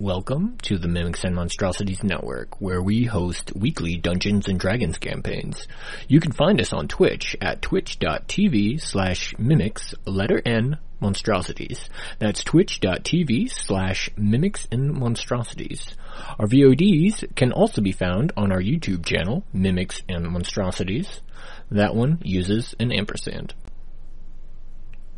Welcome to the Mimics and Monstrosities Network, where we host weekly Dungeons and Dragons campaigns. You can find us on Twitch at twitch.tv slash mimics, letter N, monstrosities. That's twitch.tv slash mimics and monstrosities. Our VODs can also be found on our YouTube channel, Mimics and Monstrosities. That one uses an ampersand.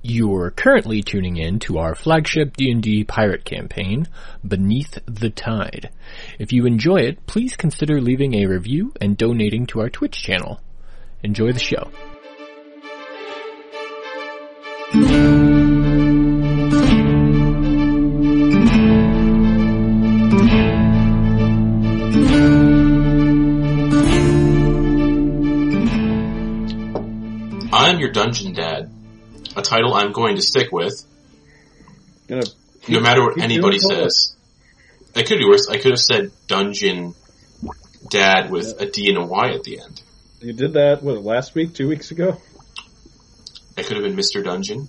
You're currently tuning in to our flagship D&D pirate campaign, Beneath the Tide. If you enjoy it, please consider leaving a review and donating to our Twitch channel. Enjoy the show. I'm your dungeon dad. A title I'm going to stick with, Gonna no matter what anybody says. It could be worse. I could have said dungeon dad with a D and a Y at the end. You did that what last week, two weeks ago. I could have been Mr. Dungeon.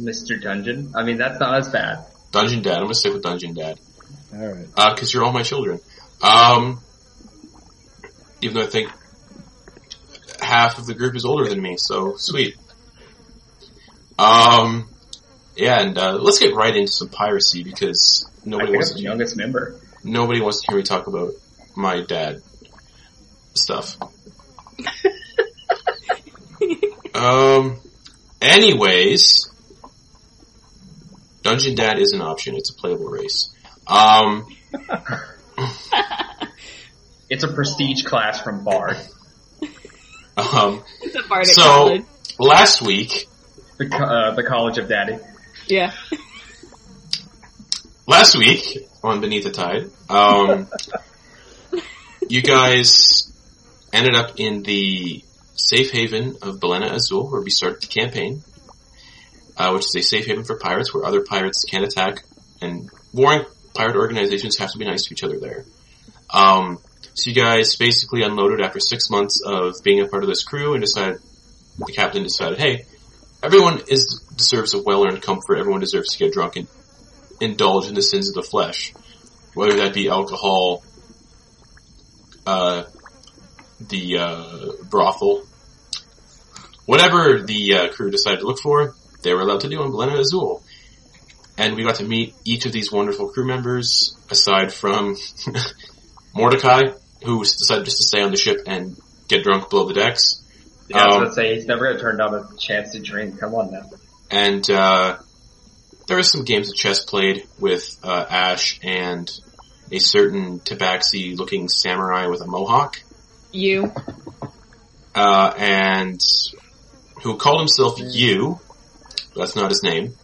Mr. Dungeon. I mean, that's not as bad. Dungeon dad. I'm gonna stick with dungeon dad. All right. Uh, cause you're all my children. Um, even though I think half of the group is older than me, so sweet. Um, yeah, and, uh, let's get right into some piracy because nobody wants I'm to the youngest member. nobody wants to hear me talk about my dad stuff. um, anyways, Dungeon Dad is an option. It's a playable race. Um, It's a prestige class from Bard. um, It's a bardic So- college. last week, The, co- uh, the College of Daddy. Yeah. last week on Beneath the Tide, um, you guys ended up in the safe haven of Belena Azul, where we started the campaign, uh, which is a safe haven for pirates, where other pirates can attack, and warring pirate organizations have to be nice to each other there. Um, so you guys basically unloaded after six months of being a part of this crew, and decided the captain decided, hey, everyone is deserves a well-earned comfort. Everyone deserves to get drunk and indulge in the sins of the flesh, whether that be alcohol, uh, the uh, brothel, whatever the uh, crew decided to look for, they were allowed to do on Belena Azul. And we got to meet each of these wonderful crew members, aside from Mordecai, who decided just to stay on the ship and get drunk below the decks. Yeah, I was Um, gonna say he's never gonna turn down a chance to drink. Come on now. and uh, there was some games of chess played with uh, Ash and a certain tabaxi-looking samurai with a mohawk, You. uh, and who called himself You. That's not his name.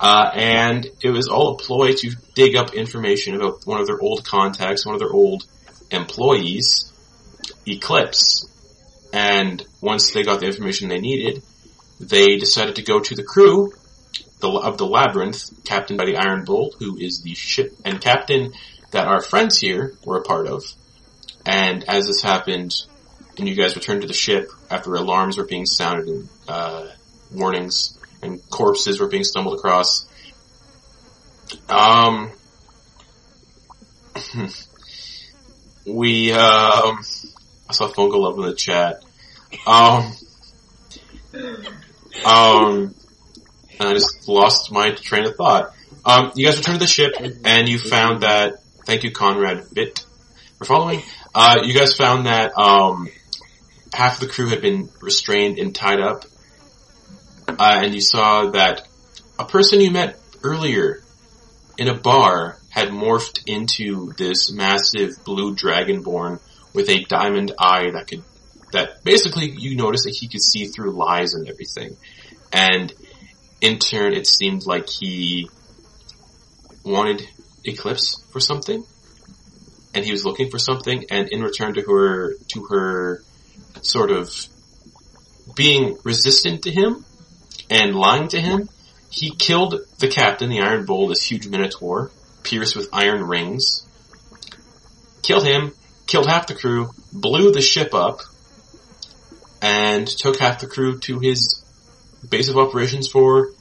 Uh, and it was all a ploy to dig up information about one of their old contacts, one of their old employees, Eclipse. And once they got the information they needed, they decided to go to the crew of the Labyrinth, captained by the Iron Bull, who is the ship and captain that our friends here were a part of. And as this happened, and you guys returned to the ship after alarms were being sounded and uh, warnings and corpses were being stumbled across. Um, we um, I saw go up in the chat. Um, um, I just lost my train of thought. Um, you guys returned to the ship and you found that. Thank you, Conrad Vitt, for following. Uh, you guys found that um, half the crew had been restrained and tied up, uh, and you saw that a person you met earlier in a bar had morphed into this massive blue dragonborn with a diamond eye that could that basically you noticed that he could see through lies and everything, and in turn it seemed like he wanted Eclipse for something, and he was looking for something, and in return to her to her sort of being resistant to him and lying to him, he killed the captain, the Iron Bull, this huge minotaur, pierced with iron rings. Killed him, killed half the crew, blew the ship up, and took half the crew to his base of operations for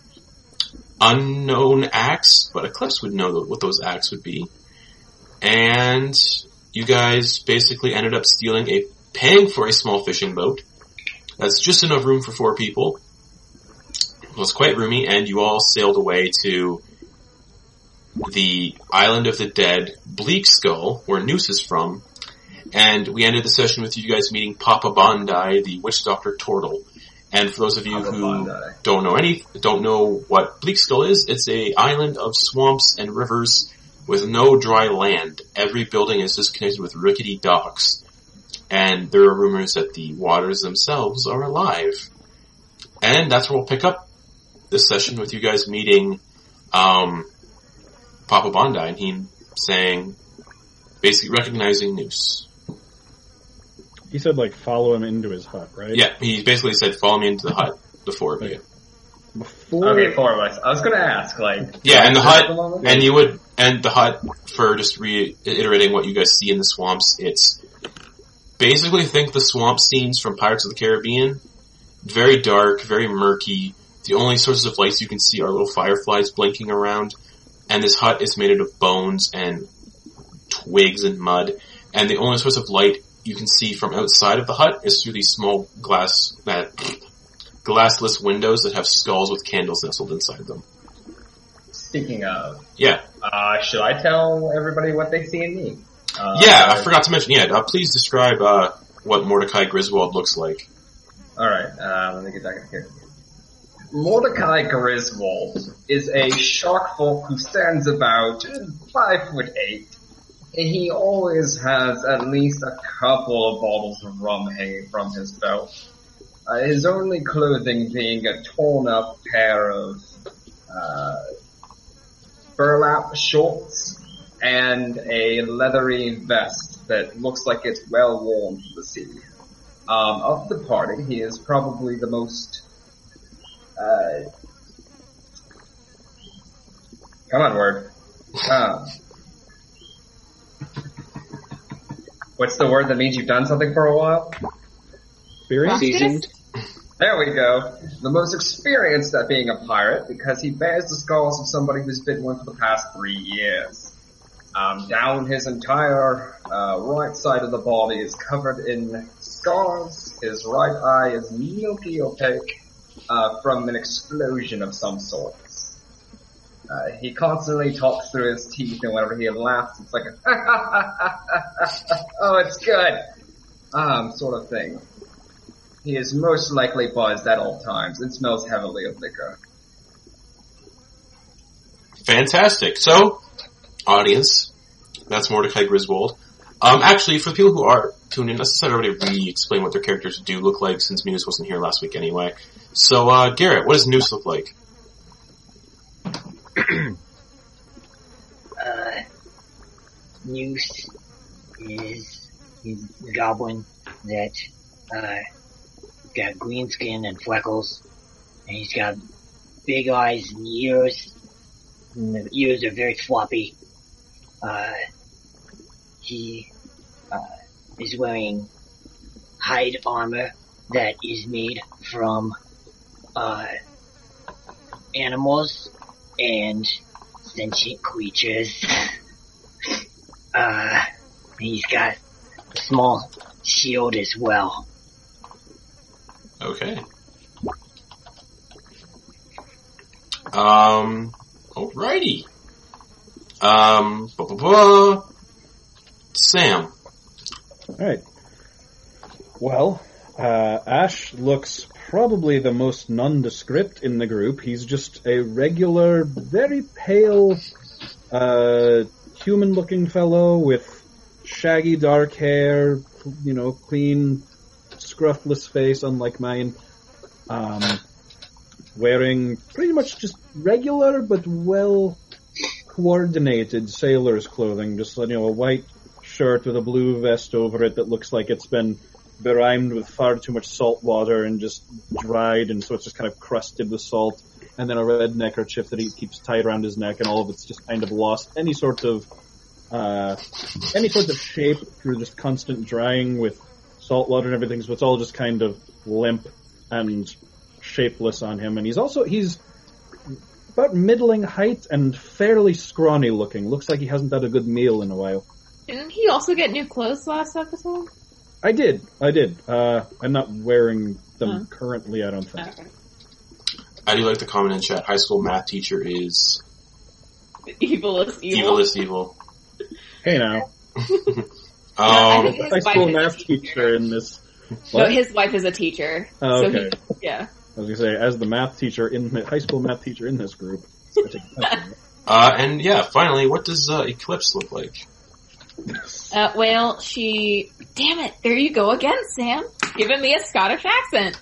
unknown acts, but Eclipse would know what those acts would be. And you guys basically ended up stealing a, paying for a small fishing boat. That's just enough room for four people. It was quite roomy, and you all sailed away to the island of the dead, Bleak Skull, where Noose is from. And we ended the session with you guys meeting Papa Bondi, the witch doctor Tortle. And for those of you Papa who don't know any, don't know what Bleak Skull is, it's a island of swamps and rivers with no dry land. Every building is just connected with rickety docks. And there are rumors that the waters themselves are alive. And that's where we'll pick up this session with you guys meeting, um, Papa Bondi and him saying, basically recognizing Noose. He said like follow him into his hut, right? Yeah, he basically said, follow me into the hut, the four of you. Before Okay, four of us. I was gonna ask, like, Yeah, and the hut, and you would, and the hut, for just reiterating what you guys see in the swamps, it's basically think the swamp scenes from Pirates of the Caribbean. Very dark, very murky. The only sources of lights you can see are little fireflies blinking around, and this hut is made out of bones and twigs and mud, and the only source of light you can see from outside of the hut is through these small glass, that glassless windows that have skulls with candles nestled inside them. Speaking of, Yeah. uh, should I tell everybody what they see in me? Uh, Yeah, I forgot to mention. Yeah, uh, please describe uh, what Mordecai Griswold looks like. Alright, uh, let me get back in here. Mordecai Griswold is a shark folk who stands about five foot eight. He always has at least a couple of bottles of rum hanging from his belt. Uh, his only clothing being a torn up pair of uh, burlap shorts and a leathery vest that looks like it's well worn for the sea. Um, of the party, he is probably the most. Uh, come on, word. Um, what's the word that means you've done something for a while? experience. Seasoned. There we go. The most experienced at being a pirate because he bears the scars of somebody who's been one for the past three years. Um, down his entire uh, right side of the body is covered in scars. His right eye is milky opaque uh, from an explosion of some sort. Uh, he constantly talks through his teeth, and whenever he laughs, it's like a "Oh, it's good," um, sort of thing. He is most likely buzzed at all times and smells heavily of liquor. Fantastic. So, audience, that's Mordecai Griswold. Um, actually, for the people who are tuned in, let's already re-explain what their characters do look like since Noose wasn't here last week anyway. So, uh, Garrett, what does Noose look like? Uh, Noose is he's a goblin that uh got green skin and freckles, and he's got big eyes and ears. And the ears are very floppy. Uh, he uh, is wearing hide armor that is made from uh, animals and sentient creatures. Uh, he's got a small shield as well. Okay. Um, alrighty. Um, blah, blah, blah. Sam. Alright. Well, uh, Ash looks probably the most nondescript in the group. He's just a regular, very pale, uh, human looking fellow with shaggy dark hair, you know, clean, scruffless face, unlike mine. Um, wearing pretty much just regular but well coordinated sailor's clothing, just you know, a white shirt with a blue vest over it that looks like it's been berimed with far too much salt water and just dried, and so it's just kind of crusted with salt. And then a red neckerchief that he keeps tied around his neck, and all of it's just kind of lost any sort of uh, any sort of shape through just constant drying with salt water and everything. So it's all just kind of limp and shapeless on him. And he's also he's about middling height and fairly scrawny looking. Looks like he hasn't had a good meal in a while. Didn't he also get new clothes last episode? I did, I did. Uh, I'm not wearing them Huh. currently. I don't think. Okay. I do like to comment in chat. High school math teacher is Evil is evil. evilest evil. Hey now, I Um, think high school wife is a math teacher in this. No, his wife is a teacher. Oh, So okay. he, yeah. I was gonna say, as the math teacher in the high school math teacher in this group. I take offense to uh, and yeah, finally, what does uh, Eclipse look like? Uh, well, she. Damn it! There you go again, Sam. Giving me a Scottish accent.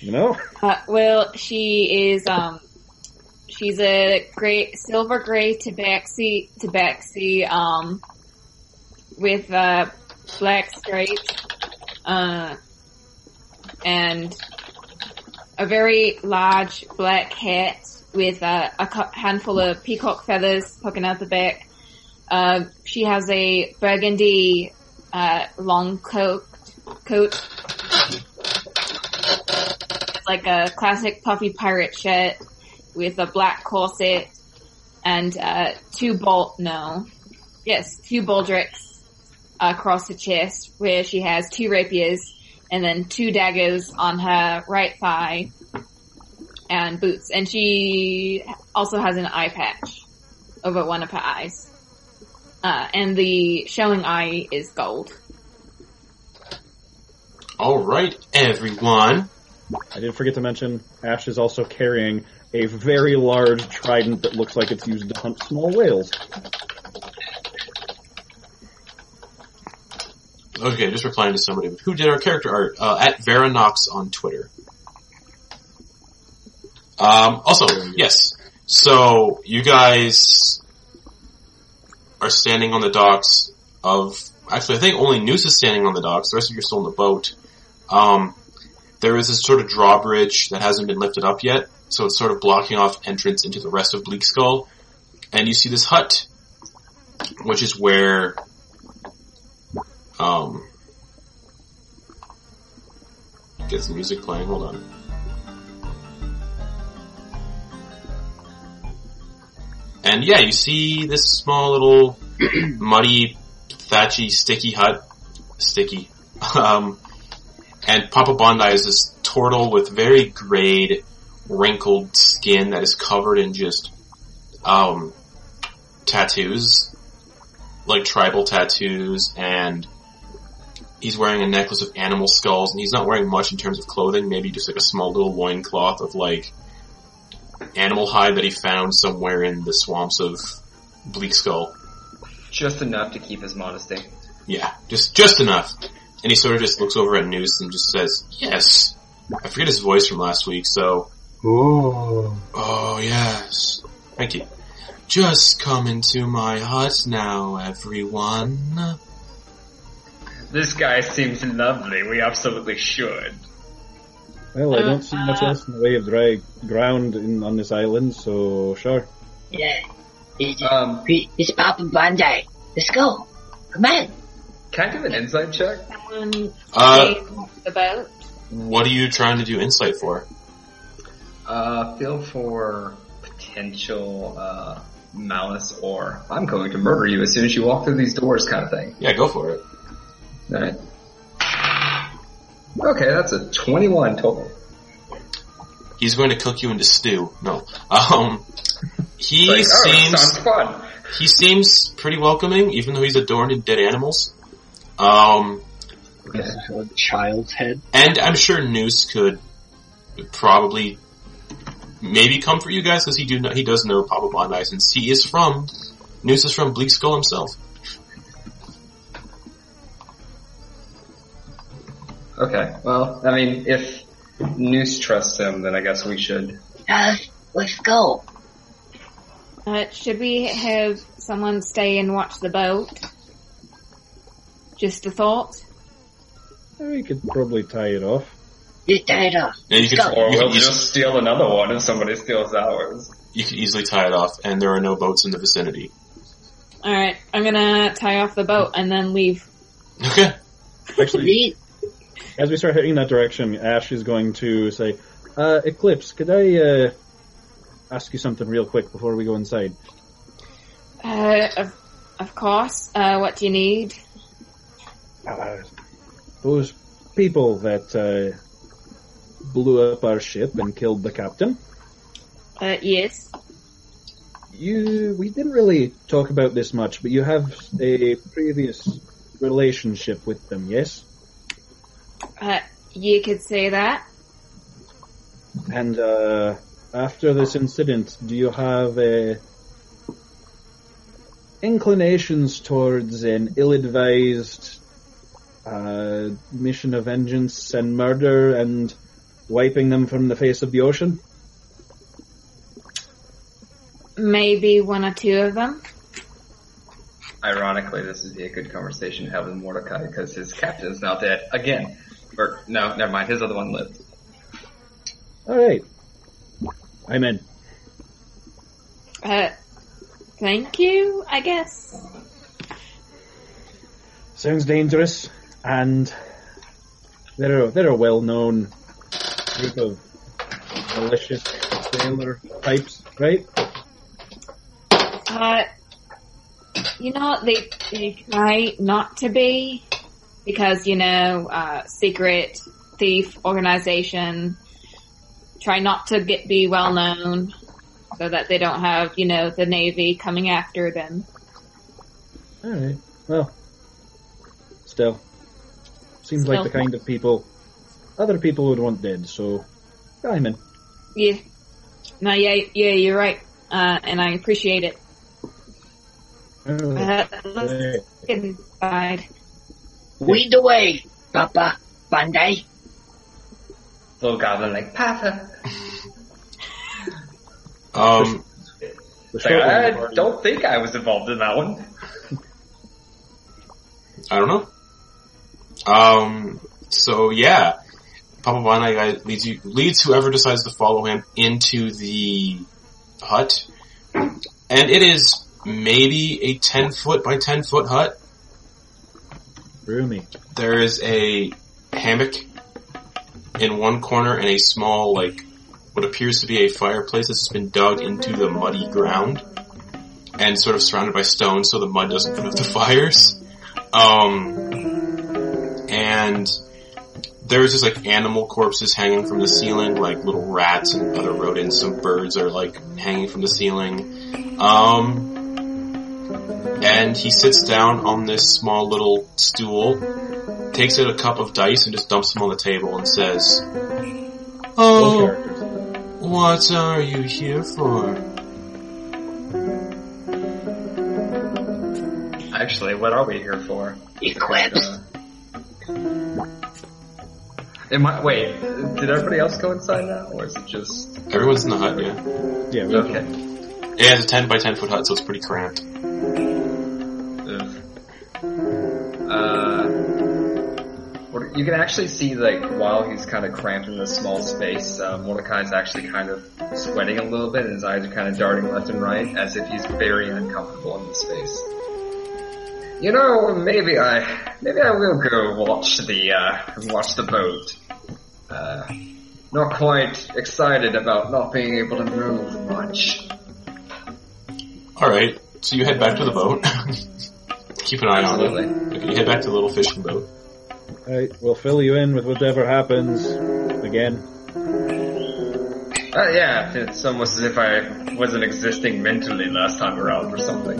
you know, Uh, well, she is. Um, she's a great silver gray tabaxi, tabaxi, um, with uh, black stripes, uh, and a very large black hat with uh, a handful of peacock feathers poking out the back. Uh, she has a burgundy uh, long coat, coat like a classic puffy pirate shirt with a black corset and uh, two bolt no, yes, two baldricks across her chest where she has two rapiers and then two daggers on her right thigh and boots. And she also has an eye patch over one of her eyes. Uh, and the showing eye is gold. All right, everyone. I did forget to mention Ash is also carrying a very large trident that looks like it's used to hunt small whales. Okay, just replying to somebody. Who did our character art? Uh, at Veranox on Twitter. Um, also, yes. So, you guys are standing on the docks of, actually I think only Noose is standing on the docks, the rest of you are still in the boat. Um, there is this sort of drawbridge that hasn't been lifted up yet, so it's sort of blocking off entrance into the rest of Bleak Skull. And you see this hut, which is where um, get some music playing. Hold on. And yeah, you see this small little muddy, thatchy, sticky hut. Sticky. Um, and Papa Bondi is this turtle with very grayed, wrinkled skin that is covered in just, um, tattoos. Like tribal tattoos and he's wearing a necklace of animal skulls, and he's not wearing much in terms of clothing. Maybe just like a small little loincloth of like animal hide that he found somewhere in the swamps of Bleak Skull. Just enough to keep his modesty. Yeah, just just enough. And he sort of just looks over at Noose and just says, "Yes." I forget his voice from last week, so Ooh. oh yes, thank you. Just come into my hut now, everyone. This guy seems lovely. We absolutely should. Well, I Uh, don't see much uh, else in the way of dry ground in, on this island, so sure. Yeah. It's, Um, it's Papa Bandai. Let's go. Come on. can I do an insight check? Someone Uh, came off the boat. what are you trying to do insight for? Uh, feel for potential, uh, malice or I'm going to murder you as soon as you walk through these doors kind of thing. Yeah, go for it. Alright. Okay, that's a 21 total. He's going to cook you into stew. No. Um, he Like, oh, seems fun. he seems pretty welcoming, even though he's adorned in dead animals. Um, This child's head. and I'm sure Noose could probably maybe comfort you guys because he do know, he does know Papa Bondi since he is from Noose is from Bleak Skull himself. Okay, well, I mean, if Noose trusts him, then I guess we should. Uh, let's go. Uh, should we have someone stay and watch the boat? Just a thought. We could probably tie it off. You tie it off. And you Let's can, go. Or you, we'll eas- just steal another one if somebody steals ours. you can easily tie it off, and there are no boats in the vicinity. Alright, I'm gonna tie off the boat and then leave. Okay. Actually, Lead. As we start heading in that direction, Ash is going to say, uh, Eclipse, could I, uh, ask you something real quick before we go inside? Uh, of, of course. Uh, what do you need? Uh, those people that uh, blew up our ship and killed the captain. Uh, yes. You, we didn't really talk about this much, but you have a previous relationship with them, yes? Uh, you could say that. And uh, after this incident, do you have uh, inclinations towards an ill-advised uh, mission of vengeance and murder and wiping them from the face of the ocean? Maybe one or two of them. Ironically, this would be a good conversation to have with Mordecai because his captain is now dead again. Or no, never mind. His other one lived. All right, I'm in. Uh, thank you, I guess. Sounds dangerous, and they're a, they're a well-known group of malicious sailor types, right? Uh, you know, they, they try not to be because, you know, uh, secret thief organization try not to get, be well known so that they don't have, you know, the Navy coming after them. All right. Well, still, seems like the kind of people other people would want dead. So, I'm in. Yeah. No, yeah, yeah, you're right. Uh, and I appreciate it. Oh, Uh, let's get inside. Lead the way, Papa Bandai. Little goblin like Papa. Um, Like, I don't think I was involved in that one. I don't know. Um, so yeah, Papa Vanai guy leads you, leads whoever decides to follow him into the hut, and it is maybe a ten foot by ten foot hut. Roomy. There is a hammock in one corner and a small, like, what appears to be a fireplace that's been dug into the muddy ground and sort of surrounded by stone so the mud doesn't put out the fires. Um, and there's just like animal corpses hanging from the ceiling, like little rats and other rodents. Some birds are like hanging from the ceiling. Um, and he sits down on this small little stool, takes out a cup of dice and just dumps them on the table and says, "Oh, what are you here for?" Actually, what are we here for? Eclipse. Uh, am I, wait, did everybody else go inside now, or is it just Everyone's in the hut, yeah. Yeah, we okay? Yeah, it's a 10 by 10 foot hut, so it's pretty cramped. Uh, you can actually see like while he's kind of cramped in this small space, uh, Mordecai's actually kind of sweating a little bit, and his eyes are kind of darting left and right, as if he's very uncomfortable in the space. You know, maybe I, maybe I will go watch the, uh, watch the boat. Uh, not quite excited about not being able to move much. Alright, so you head back to the boat. Keep an eye on it. Okay, you head back to the little fishing boat. Alright, we'll fill you in with whatever happens. Again. Uh, yeah, it's almost as if I wasn't existing mentally last time around or something.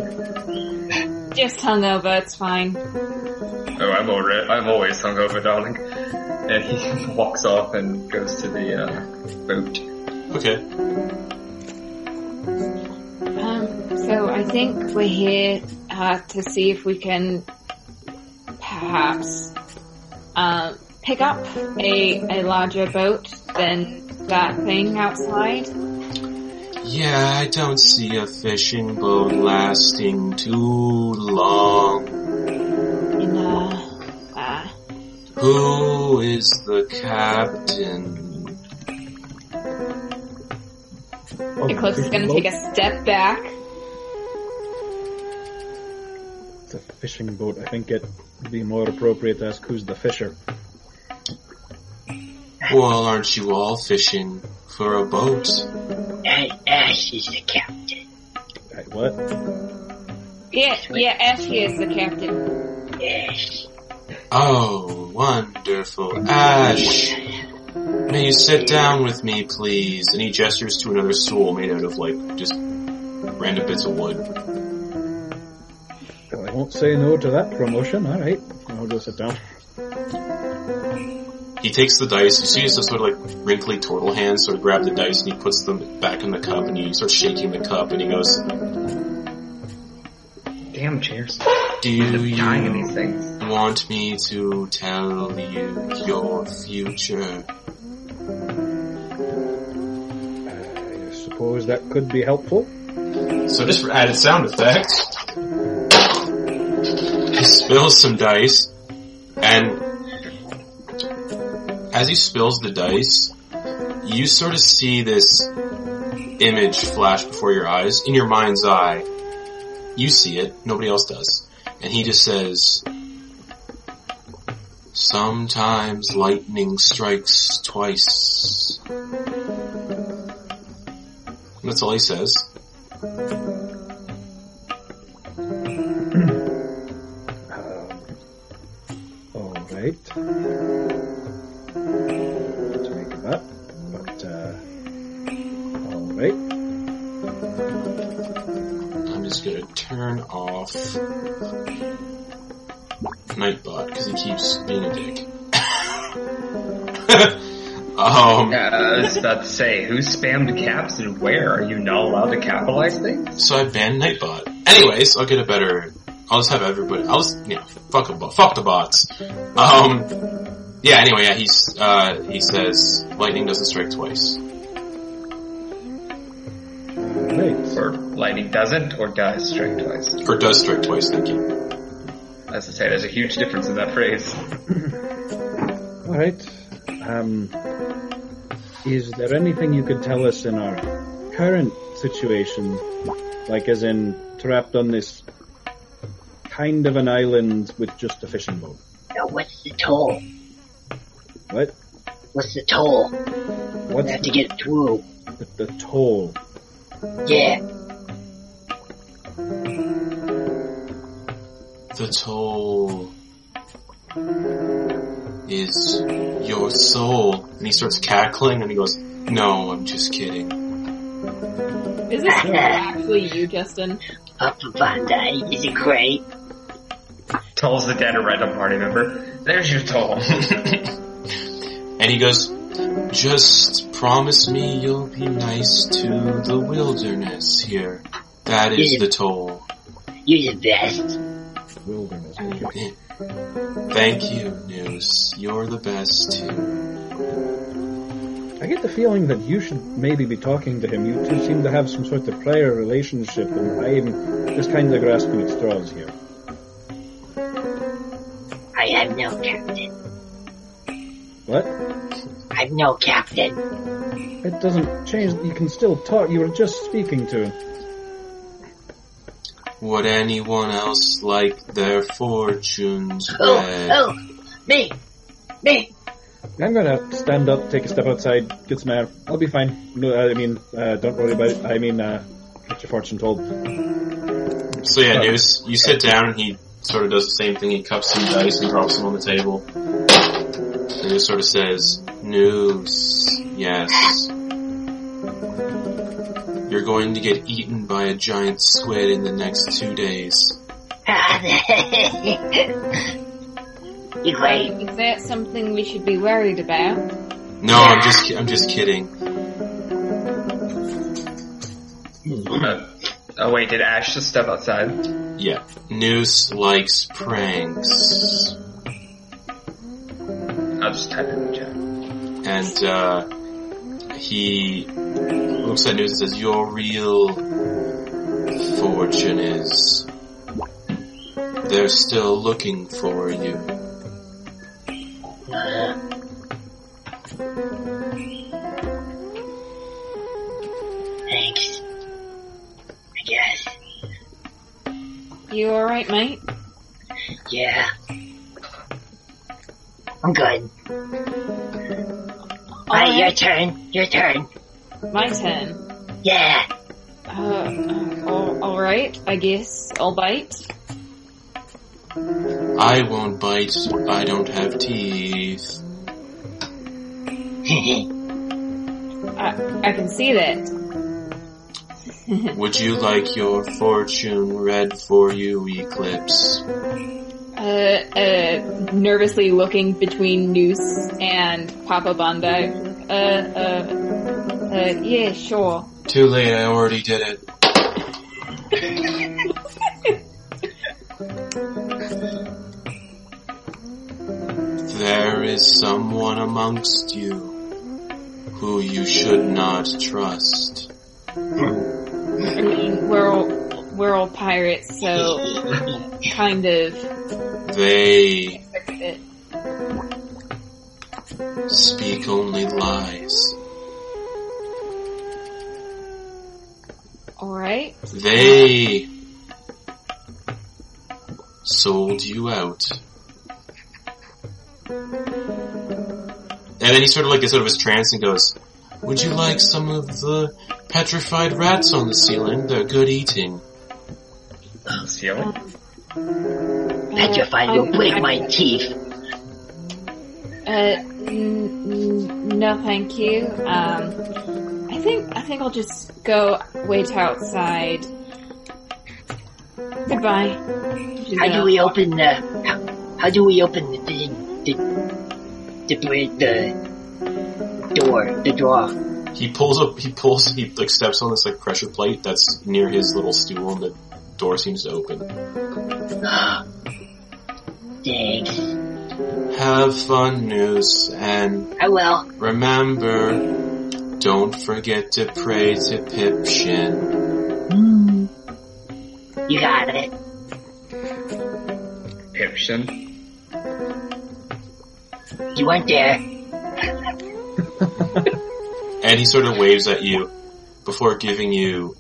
Just hungover, it's fine. Oh, I'm already, I'm always hungover, darling. And he walks off and goes to the uh, boat. Okay. I think we're here uh, to see if we can perhaps uh, pick up a, a larger boat than that thing outside. Yeah, I don't see a fishing boat lasting too long. In uh, uh, Who is the captain? Eclipse is going to take a step back. It's a fishing boat. I think it would be more appropriate to ask who's the fisher. Well, aren't you all fishing for a boat? Hey, Ash, Ash is the captain. Right, what? Yeah, yeah, Ashley is the captain. Yes. Oh, wonderful. Ash, may you sit down with me, please? And he gestures to another stool made out of, like, just random bits of wood. Well, I won't say no to that promotion. All right, I'll go sit down. He takes the dice. You see his sort of like wrinkly turtle hands sort of grab the dice and he puts them back in the cup and he starts shaking the cup and he goes, Damn, cheers. Do I'm dying of you these things. want me to tell you your future? I suppose that could be helpful. So just for added sound effect, he spills some dice, and as he spills the dice, you sort of see this image flash before your eyes, in your mind's eye. You see it, nobody else does. And he just says, Sometimes lightning strikes twice. And that's all he says. About to say, who spammed caps and where? Are you not allowed to capitalize things? so I banned Nightbot. Anyways, I'll get a better. I'll just have everybody. I'll just yeah, fuck 'em, fuck the bots. Um, yeah. Anyway, yeah. He's uh, he says lightning doesn't strike twice. All right. Or lightning doesn't, or does strike twice? Or does strike twice. Thank you. As I say, there's a huge difference in that phrase. All right. Um, is there anything you could tell us in our current situation, like as in trapped on this kind of an island with just a fishing boat? Now, what's the toll? What? What's the toll? What's We have to get through. the, the toll? Yeah. The toll is your soul. And he starts cackling and he goes, No, I'm just kidding. Is this actually you, Justin? Up for Bandai. Is it great? Toll's the dead or random party member. There's your toll. and he goes, Just promise me you'll be nice to the wilderness here. That is the toll. You're the best. Wilderness. Thank you, Noose. You're the best too. I get the feeling that you should maybe be talking to him. You two seem to have some sort of prior relationship, and I'm just kind of grasping at straws here. I have no captain. What? I've no captain. It doesn't change. You can still talk. You were just speaking to him. Would anyone else like their fortunes Oh, oh, me, me. I'm gonna stand up, take a step outside, get some air. I'll be fine. No, I mean, uh, don't worry about it. I mean, uh, get your fortune told. So yeah, Noose, you sit down and he sort of does the same thing. He cups some dice and drops them on the table. And he sort of says, Noose, yes. You're going to get eaten by a giant squid in the next two days. You're great. Is that something we should be worried about? No, I'm just, I'm just kidding. Oh wait, did Ash just step outside? Yeah, Noose likes pranks. I'll just type it in the chat. and uh, he looks at Noose and says, "Your real fortune is they're still looking for you." Turn. Your turn. My turn. Yeah. all, all right, I guess I'll bite. I won't bite. I don't have teeth. I, I can see that. Would you like your fortune read for you, Eclipse? Uh, uh, nervously looking between Noose and Papa Bandai. Uh, uh, uh, yeah, sure. Too late, I already did it. there is someone amongst you who you should not trust. I mean, we're all, we're all pirates, so kind of They. Speak only lies. Alright. They sold you out. And then he sort of like gets out of his trance and goes, Would you like some of the petrified rats on the ceiling? They're good eating. Ceiling? Petrified you'll break my teeth. Uh, n- n- no, thank you. Um, I think I think I'll just go wait outside. Goodbye. She's How do we open the? How, how do we open the thing? The the break the door, the drawer. He pulls up, he pulls, he like steps on this like pressure plate that's near his little stool and the door seems to open. Thanks. Have fun, Noose, and I will. remember, don't forget to pray to Pipshin. You got it. Pipshin. You weren't there. And he sort of waves at you before giving you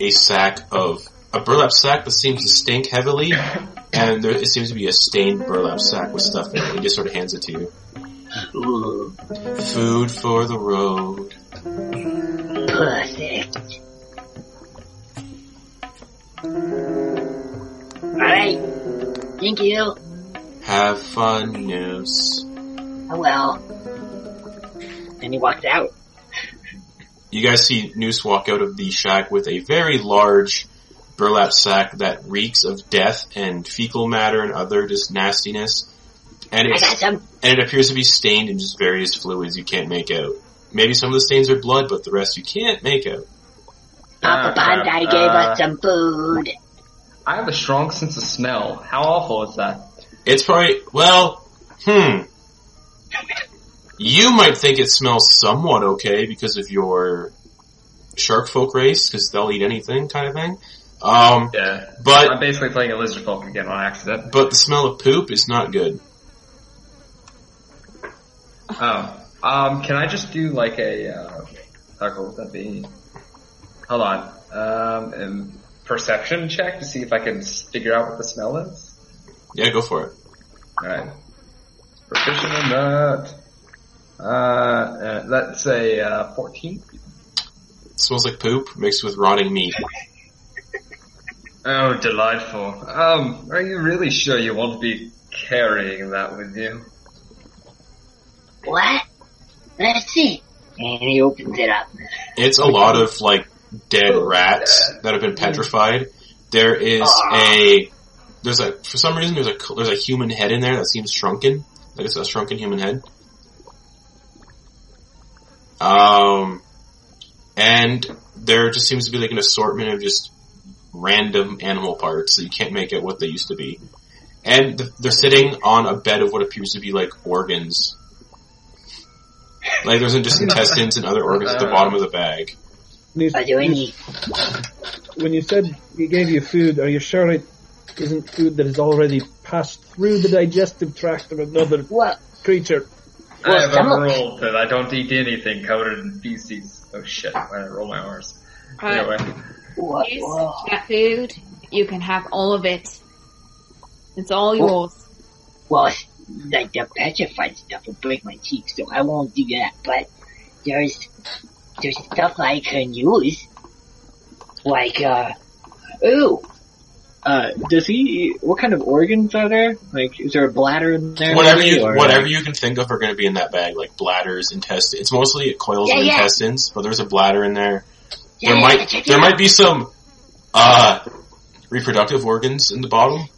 a sack of a burlap sack that seems to stink heavily, and there it seems to be a stained burlap sack with stuff in it. He just sort of hands it to you. Ooh, Food for the road. perfect. Alright. Thank you. Have fun, Noose. I will. And he walked out. You guys see Noose walk out of the shack with a very large burlap sack that reeks of death and fecal matter and other just nastiness. And I got some. and it appears to be stained in just various fluids you can't make out. Maybe some of the stains are blood, but the rest you can't make out. Papa Bandai uh, gave uh, us some food. I have a strong sense of smell. How awful is that? It's probably, well, hmm. You might think it smells somewhat okay because of your shark folk race, because they'll eat anything kind of thing. Um, Yeah. but I'm basically playing a lizard folk again on accident. but the smell of poop is not good. Oh. Um, can I just do like a, uh, how cool would that be? Hold on. Um, perception check to see if I can figure out what the smell is? Yeah, go for it. Alright. Proficient in that. Uh, uh that's a, uh, 14. It smells like poop mixed with rotting meat. Oh, delightful. Um, are you really sure you want to be carrying that with you? What? Let's see. And he opens it up. It's a lot of like dead rats that have been petrified. There is a there's a for some reason there's a there's a human head in there that seems shrunken, like it's a shrunken human head. Um, and there just seems to be like an assortment of just random animal parts that you can't make it what they used to be. And they're sitting on a bed of what appears to be like organs. Like there's just intestines and other organs at the bottom of the bag. Nus- Are there any? when you said he gave you food, are you sure it isn't food that has already passed through the digestive tract of another What? creature? I have a of- rule that I don't eat anything coated in feces. Oh shit, when I roll my R's. Uh, Anyway. What? This Whoa. cat food, you can have all of it. It's all yours. Well, like the petrified stuff will break my teeth, so I won't do that. But there's there's stuff I can use. like, uh, ooh, Uh, does he? What kind of organs are there? Like, is there a bladder in there? Whatever you or- whatever you can think of are going to be in that bag, like bladders, intestines. It's mostly coils Yeah, of yeah. intestines, but there's a bladder in there. Yeah, there yeah, might there out. might be some uh reproductive organs in the bottom.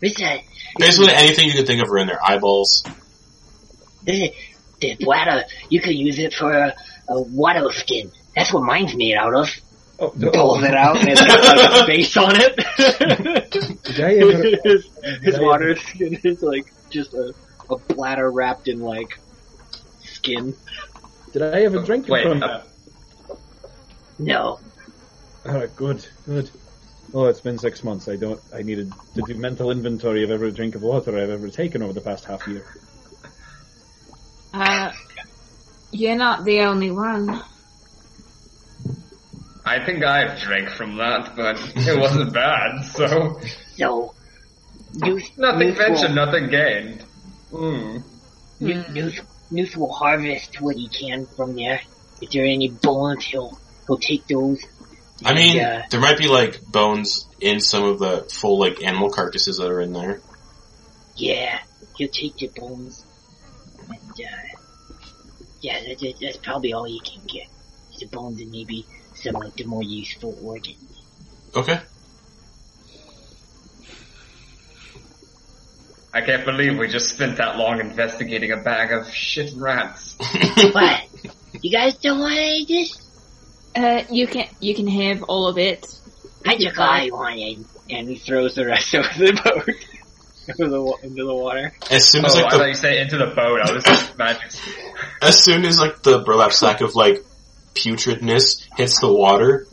This is, Basically, anything you can think of are in there. Eyeballs. this the bladder, you could use it for a, a water skin. That's what mine's made out of. Oh, pulls it out and it's got like space on it. Did I ever, his did his I water skin is like just a, a bladder wrapped in like skin. did I ever drink Wait, from uh, No. Alright, good, good. Oh, it's been six months. I don't. I needed to do mental inventory of every drink of water I've ever taken over the past half year. Uh, you're not the only one. I think I've drank from that, but it wasn't bad, so So, Noose, nothing Noose will- ventured, nothing gained. Hmm. Nu- Noose, Noose will harvest what he can from there. If there are any bones, he'll he'll take those. I mean, uh, there might be like bones in some of the full like animal carcasses that are in there. yeah, he'll take the bones. And uh, yeah, that, that, that's probably all you can get. The bones and maybe some of the more useful organs. Okay. I can't believe we just spent that long investigating a bag of shit rats. What? You guys don't want any of this? Uh, you can you can have all of it. I took all I wanted. And he throws the rest of the boat into the, into the water. as soon Oh, as I like thought the you say into the boat. I was just magic. as soon as like the burlap sack of like putridness hits the water,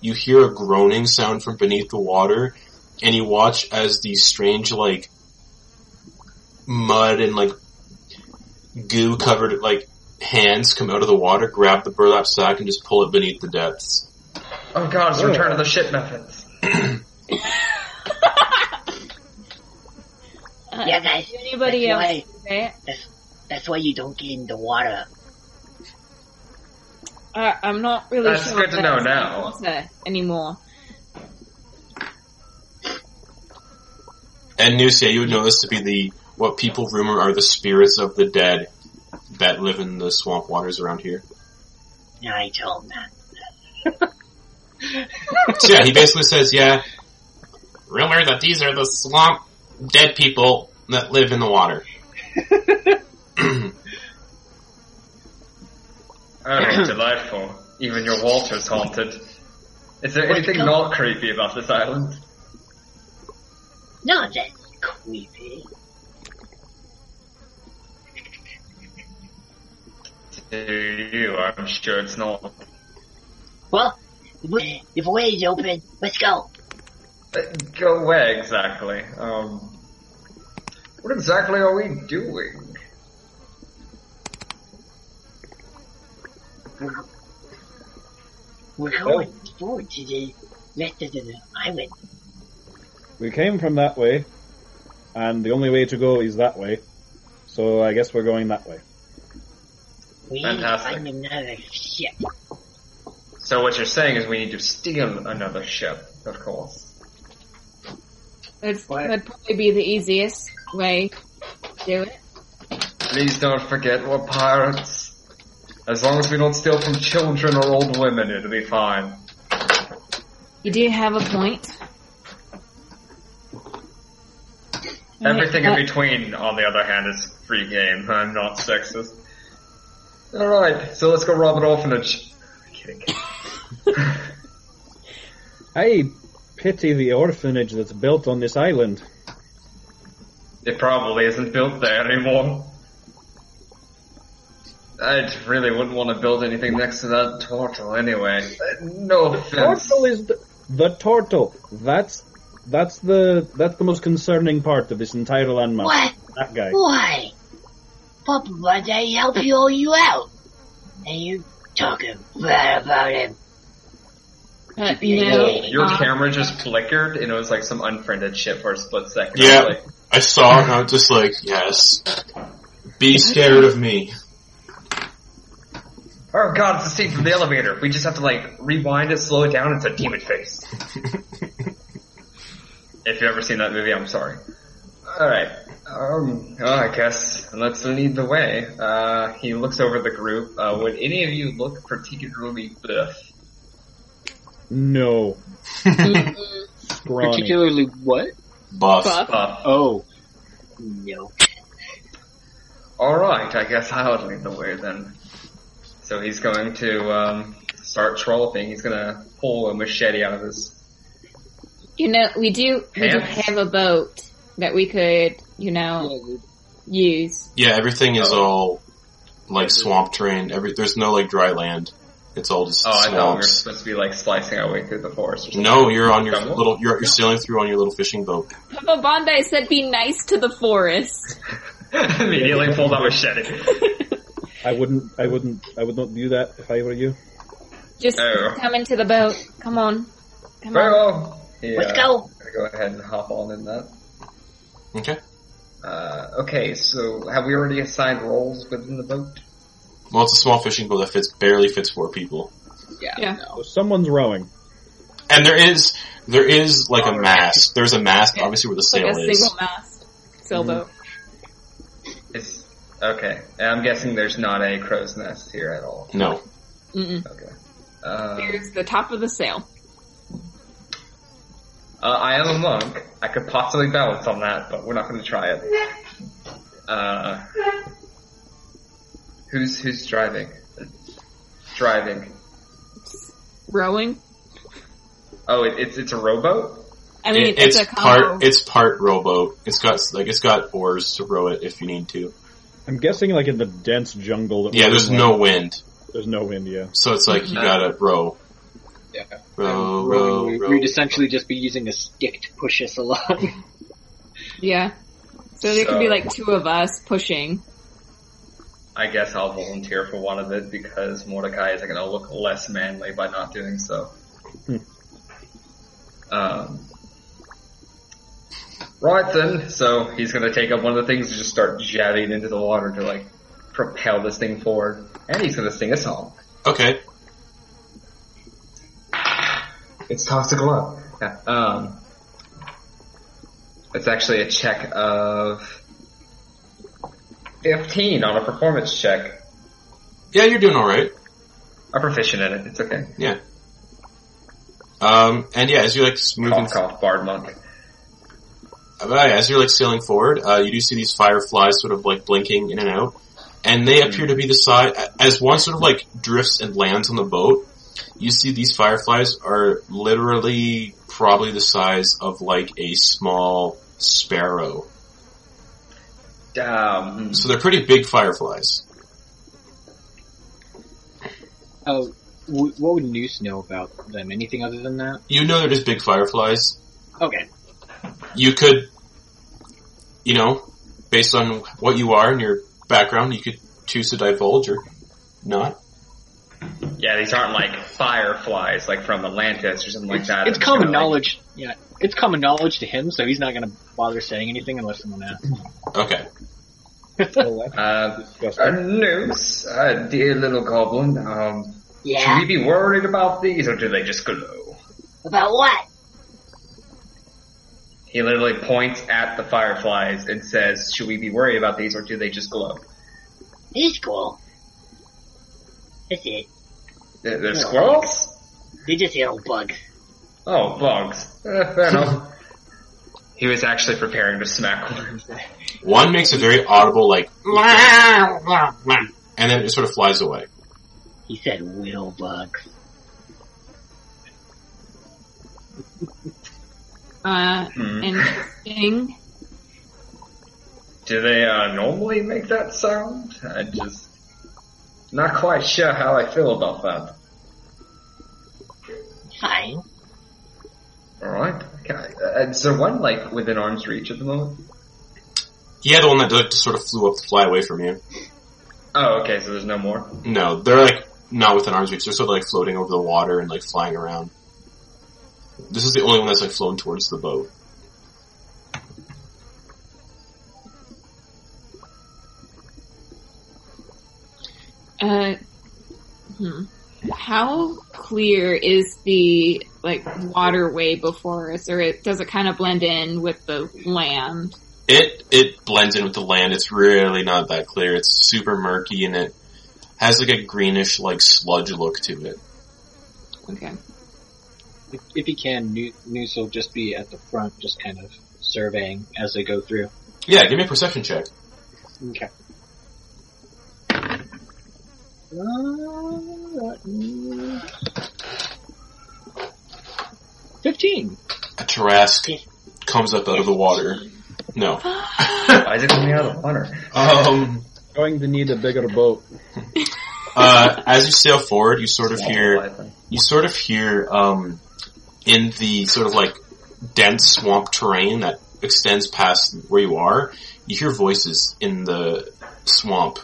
you hear a groaning sound from beneath the water, and you watch as these strange like mud and like goo covered like hands come out of the water, grab the burlap sack, and just pull it beneath the depths. Oh god, it's Oh. return to the shit methods. Uh, Yeah, guys. does anybody that's else why, do that? that's why you don't get in the water. Uh, I'm not really That's sure. good to if know now. Anymore. And Nusia, you would know this to be the what people rumor are the spirits of the dead that live in the swamp waters around here. Yeah, I told him that. So yeah, he basically says, yeah, rumor that these are the swamp dead people that live in the water. Oh, delightful. Even your Walter's haunted. Is there anything not creepy about this island? No, that's creepy. To you, I'm sure it's not. Well, the the voyage is open. Let's go. Go where exactly? Um, what exactly are we doing? We're, we're going forward to the rest of the island. We came from that way, and the only way to go is that way. So I guess we're going that way. We Fantastic. find another ship. So what you're saying is we need to steal another ship, of course. That'd, that'd probably be the easiest way to do it. Please don't forget we're pirates. As long as we don't steal from children or old women, it'll be fine. You do have a point. Everything in between, on the other hand, is free game. I'm not sexist. Alright, so let's go rob an orphanage. Kidding. I pity the orphanage that's built on this island. It probably isn't built there anymore. I really wouldn't want to build anything next to that turtle anyway. No offense. Turtle is the, the turtle. That's that's the that's the most concerning part of this entire landmass. What? That guy. Why? Papa wanted to help you all you out. And you talking bad about him. Uh, you know, Your uh, camera just flickered and it was like some unfriended shit for a split second. Yeah. I like, I saw it and I was just like, yes. Be scared of me. Oh god, it's the scene from the elevator. We just have to like rewind it, slow it down, it's a demon face. if you've ever seen that movie, I'm sorry. Alright. Um, oh, I guess let's lead the way. Uh, he looks over the group. Uh, would any of you look particularly biff? No. Particularly what? Buff. Buff. Buff. Oh, No. Alright, I guess I'll lead the way then. So he's going to, um, start trolloping. He's gonna pull a machete out of his You know, we do we do Pants? have a boat that we could, you know, use. Yeah, everything is Oh. all like swamp terrain. Every there's no like dry land. It's all just Oh, I thought we were supposed to be like slicing our way through the forest or. No, you're on your Jungle? little you're you're sailing through on your little fishing boat. Papa Bondi said be nice to the forest. Immediately pulled out machete. I wouldn't. I wouldn't. I would not do that if I were you. Just Oh. come into the boat. Come on. Come Very on. well. He, Let's go. gonna go ahead and hop on in that. Okay. Uh, okay, so have we already assigned roles within the boat? Well, it's a small fishing boat that fits barely fits four people, yeah. Yeah. So someone's rowing. and there is there is like a mast. There's a mast, obviously, where the Like sail a is. single mast sailboat. It's okay. And I'm guessing there's not a crow's nest here at all. No. Mm-mm. Okay. Um, Here's the top of the sail. Uh, I am a monk. I could possibly balance on that, but we're not going to try it. Uh, who's who's driving? Driving. Rowing. Oh, it, it's it's a rowboat. I mean, It- it's, it's a combo. part it's part rowboat. It's got like it's got oars to row it if you need to. I'm guessing like in the dense jungle. That Yeah, there's no wind, There's no wind. Yeah. so it's like you gotta row, Yeah. row, Um, row, we- row. We'd essentially just be using a stick to push us along. Yeah. So there could be like two of us pushing. I guess I'll volunteer for one of it because Mordecai is going to look less manly by not doing so. Hmm. Um, right then, so he's going to take up one of the things and just start jabbing into the water to like propel this thing forward, and he's going to sing a song. Okay. It's toxic love. Yeah. Um, it's actually a check of fifteen on a performance check. Yeah, you're doing all right. I'm proficient in it. It's okay. Yeah. Um, and yeah, as you're like moving, Cough, cough, bard monk. uh, as you're like sailing forward, uh, you do see these fireflies sort of like blinking in and out, and they appear to be the size as one sort of like drifts and lands on the boat. You see these fireflies are literally probably the size of like a small sparrow. Um, So they're pretty big fireflies. Oh, w- what would Noose know about them? Anything other than that? You know they're just big fireflies. Okay. You could, you know, based on what you are and your background, you could choose to divulge or not. Yeah, these aren't like fireflies like from Atlantis or something like that. It's just common kinda like- knowledge. Yeah, it's common knowledge to him, so he's not going to bother saying anything unless someone asks. Okay. Well, Uh, disgusting. a noose, uh, dear little goblin. Um, should we be worried about these, or do they just glow? About what? He literally points at the fireflies and says, "Should we be worried about these, or do they just glow?" These cool. That's it. They're, they're squirrels. They're just little bugs. Oh, bugs. Eh, fair enough. He was actually preparing to smack one. One makes a very audible like, and then it sort of flies away. He said little bugs. Uh, Hmm. interesting. Do they uh, normally make that sound? I just not quite sure how I feel about that. Fine. All right. Okay. Uh, is there one like within arm's reach at the moment? Yeah, the one that like, just sort of flew up to fly away from you. Oh, okay. So there's no more. No, they're like not within arm's reach. They're sort of like floating over the water and like flying around. This is the only one that's like flown towards the boat. Uh, how clear is the like waterway before us, or it, does it kind of blend in with the land? It it blends in with the land. It's really not that clear. It's super murky and it has like a greenish like sludge look to it. Okay. If, if he can, Nu- Noose will just be at the front, just kind of surveying as they go through. Yeah, give me a perception check. Okay. Fifteen. A Tarrasque comes up out of the water. No. Why is it coming out of the water? Um Going to need a bigger boat. uh as you sail forward you sort of hear you sort of hear um in the sort of like dense swamp terrain that extends past where you are, you hear voices in the swamp.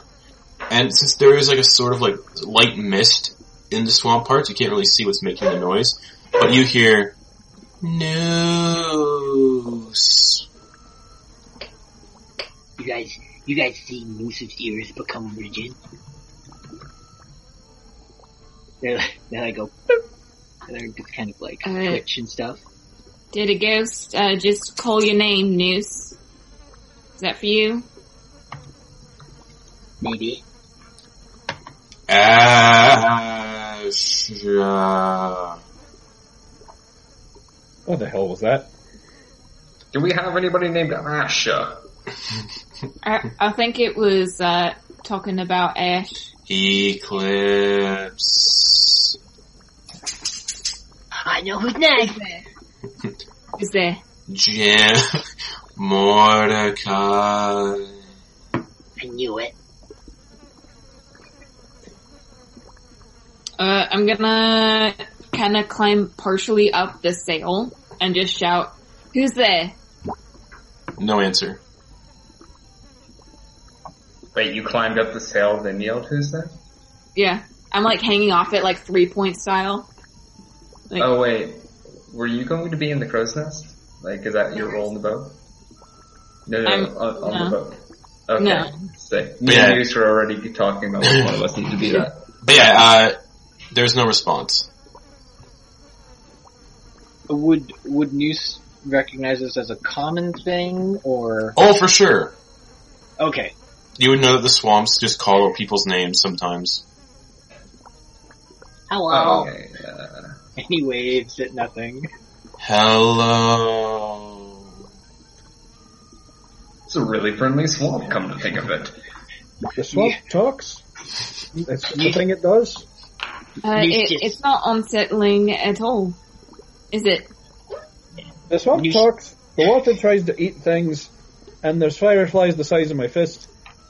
And since there is like a sort of like light mist in the swamp parts, you can't really see what's making the noise. But you hear Noose. You guys, you guys see Noose's ears become rigid? They're, they're like go, and they're just kind of like Uh, twitch and stuff. Did a ghost uh, just call your name, Noose? Is that for you? Maybe. Ash. uh, What the hell was that? Do we have anybody named Asha? I, I think it was uh, talking about Ash. Eclipse. I know who's next. Is there? Jim. Mordecai. I knew it. Uh, I'm gonna kind of climb partially up the sail and just shout, "Who's there?" No answer. Wait, you climbed up the sail, then yelled, "Who's that?" Yeah, I'm like hanging off it like three point style. Like, Oh wait, were you going to be in the crow's nest? Like, is that your role in the boat? No, no, I'm- on, on no. the boat. Okay, No. sick. Me Yeah. and Goose were already be talking about which one of us need to be that. But yeah, uh, there's no response. Would would Noose recognize this as a common thing, or Oh, for sure. okay? You would know that the swamps just call out people's names sometimes. Hello. Oh, okay. Uh, He waves at nothing. Hello. it's a really friendly swamp, come to think of it. The swamp talks. That's the thing it does. Uh, it, it's not unsettling at all, is it? The swamp You- talks. The water tries to eat things, and there's fireflies the size of my fist,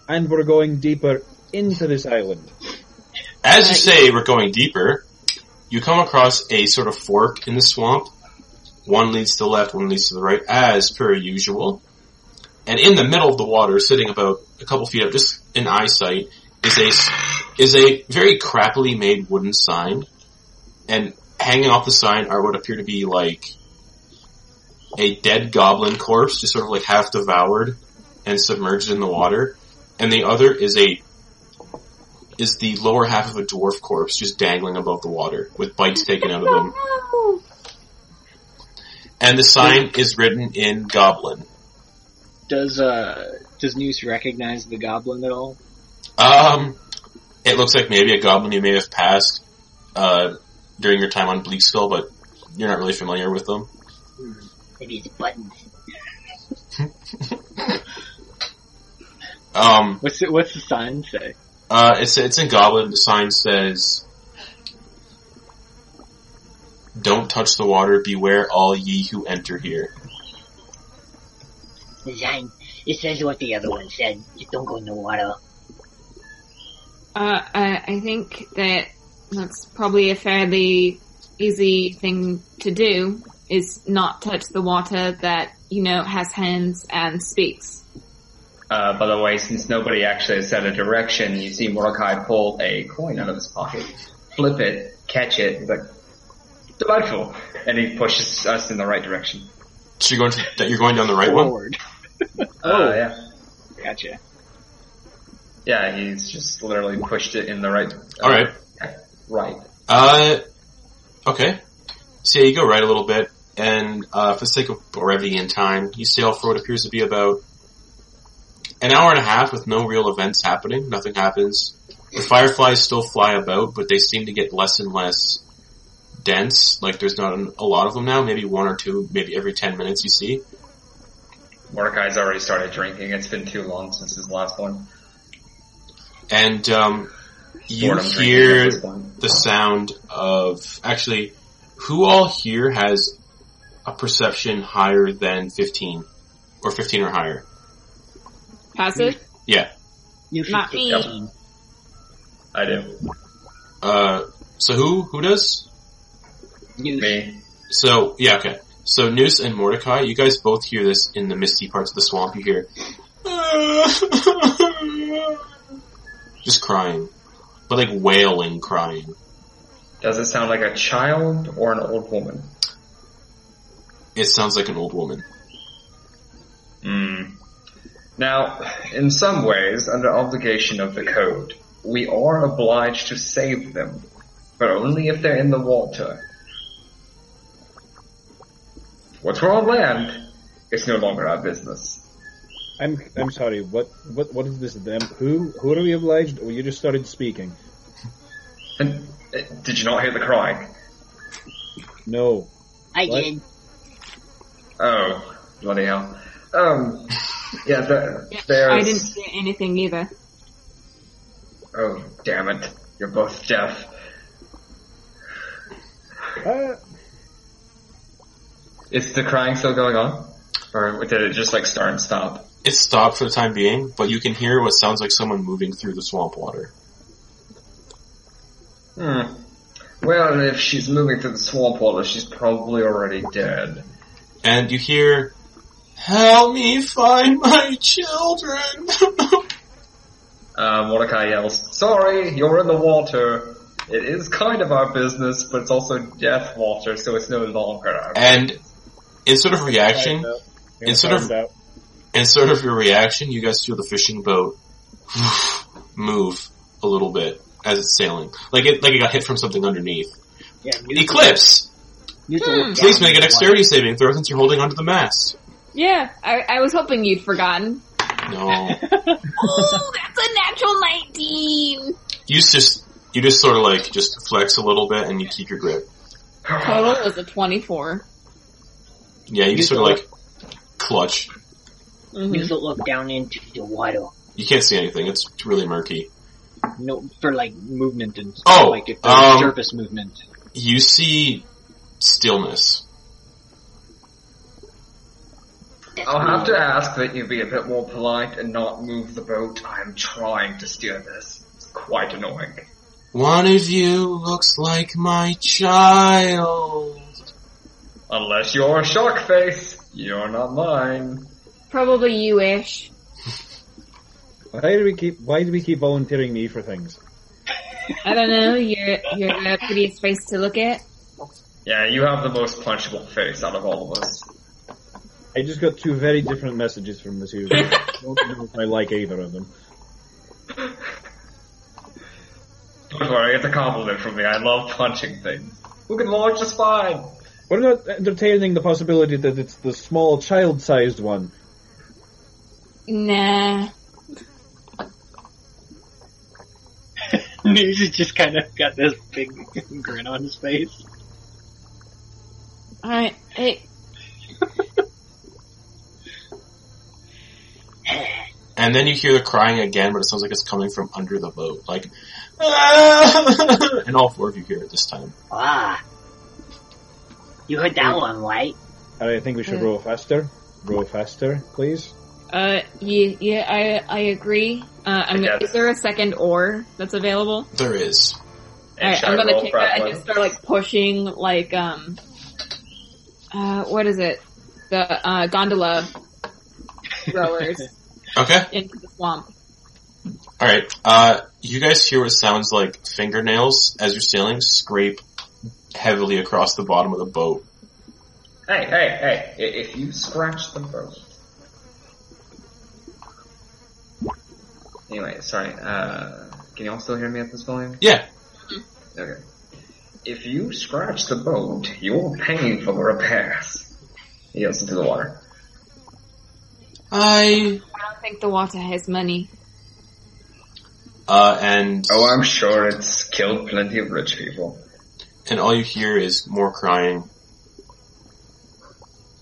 and we're going deeper into this island. As you say, we're going deeper. You come across a sort of fork in the swamp. One leads to the left, one leads to the right, as per usual. And in the middle of the water, sitting about a couple feet up, just in eyesight, is a is a very crappily made wooden sign. And hanging off the sign are what appear to be like a dead goblin corpse, just sort of like half devoured and submerged in the water. And the other is a is the lower half of a dwarf corpse just dangling above the water with bites taken out of them. And the sign is written in goblin. Does uh does Noose recognize the goblin at all? Um, it looks like maybe a goblin you may have passed, uh, during your time on Bleakskull, but you're not really familiar with them. Maybe it's buttons. Um, What's it, what's the sign say? uh, it's, it's in goblin. The sign says, don't touch the water, beware all ye who enter here. The sign. It says what the other one said. Just don't go in the water. Uh, I, I think that that's probably a fairly easy thing to do, is not touch the water that, you know, has hands and speaks. Uh, by the way, since nobody actually said a direction, you see Mordecai pull a coin out of his pocket, flip it, catch it, he's like, delightful, and he pushes us in the right direction. So you're going to, you're going down the right one? Forward. Oh, yeah. Gotcha. Yeah, he's just literally pushed it in the right. uh, Alright. Right. Uh, okay. So yeah, you go right a little bit, and uh, for the sake of brevity and time, you sail for what appears to be about an hour and a half with no real events happening. Nothing happens. The fireflies still fly about, but they seem to get less and less dense. Like there's not a lot of them now. Maybe one or two, maybe every ten minutes you see. Mordecai's already started drinking. It's been too long since his last one. And um, you Boredom hear the sound of actually who all here has a perception higher than 15 or 15 or higher Passive? yeah You Not me. fifteen. I do. uh so who who does You Me. so yeah okay so noose and mordecai you guys both hear this in the misty parts of the swamp you hear just crying but like wailing crying Does it sound like a child or an old woman? it sounds like an old woman Hmm. Now, in some ways, under obligation of the code, we are obliged to save them, but only if they're in the water. Once we're on land, it's no longer our business. I'm I'm sorry. What what what is this? Them? Who who are we obliged? Or you just started speaking? And uh, did you not hear the crying? No. I What? did. Oh, bloody hell. Um, yeah, there, Yeah, there's... I didn't see anything either. Oh, damn it. You're both deaf. Uh, Is the crying still going on? Or did it just like start and stop? It stopped for the time being but you can hear what sounds like someone moving through the swamp water Hmm. Well, if she's moving through the swamp water, she's probably already dead. and you hear, "Help me find my children." Uh, Mordecai yells, Sorry, you're in the water. It is kind of our business, but it's also death water, so it's no longer our and in sort of reaction, find out. Gonna It's sort of- out. In sort of your reaction, you guys feel the fishing boat move a little bit as it's sailing, like it like it got hit from something underneath. yeah, Eclipse, Newt Hmm. will look please make a dexterity saving throw since you're holding onto the mast. Yeah, I, I was hoping you'd forgotten. No, Oh, that's a natural 19! you just you just sort of like just flex a little bit and you keep your grip. Total was a 24. Yeah, you just sort of like clutch. Mhm. You will look down into the water. You can't see anything. It's really murky. No, for like movement and Oh, like if there's um, surface movement. You see stillness. I'll have to ask that you be a bit more polite and not move the boat. I am trying to steer this. It's quite annoying. One of you looks like my child. Unless you're a shark face, you're not mine. Probably you-ish. Why do we keep Why do we keep volunteering me for things? I don't know, you're, you're the prettiest face to look at. Yeah, you have the most punchable face out of all of us. I just got two very different messages from the two. I don't know if I like either of them. Don't worry, it's a compliment from me. I love punching things. Who can launch a spine? What about entertaining the possibility that it's the small child-sized one? Nah. He's just kind of got this big grin on his face. Alright, hey, And then you hear the crying again, but it sounds like it's coming from under the boat. Like, "Ah!" and all four of you hear it this time. Ah. You heard that one, right? I think we should row faster. Row faster, please. Uh, yeah, yeah, I, I agree. Uh, I'm gonna, is there a second oar that's available? There is. And Alright, I'm gonna roll take for that and just start like pushing like um uh what is it? The uh gondola rowers Okay. into the swamp. Alright. Uh, you guys hear what sounds like fingernails as you're sailing scrape heavily across the bottom of the boat. Hey, hey, hey! If you scratch the boat. Anyway, sorry. Uh, can you all still hear me at this volume? Yeah. Okay. If you scratch the boat, you're paying for the repairs. He goes into the water. I I don't think the water has money. uh, and Oh, I'm sure it's killed plenty of rich people. and all you hear is more crying.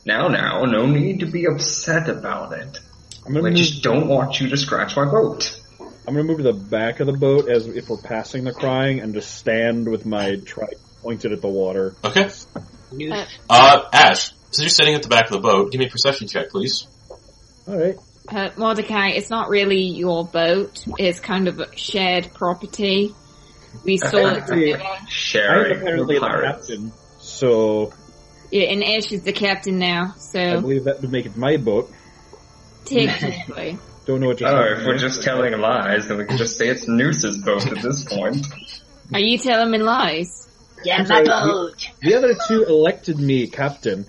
Now, now, no need to be upset about it. I'm gonna I just don't want you to scratch my boat. I'm gonna move to the back of the boat as if we're passing the crying, and just stand with my trike pointed at the water. Okay. Uh, Uh, Ash, so you're sitting at the back of the boat. Give me a perception check, please. All right. Uh, Mordecai, it's not really your boat. It's kind of a shared property. We saw it Apparently- together. I'm Sharing apparently the captain, so Yeah, and Ash is the captain now, so. I believe that would make it my boat. Technically. Don't know what you're Oh, if we're just telling lies, then we can just say it's Noose's boat at this point. Are you telling me lies? Yeah, my sorry, boat. The other two elected me captain.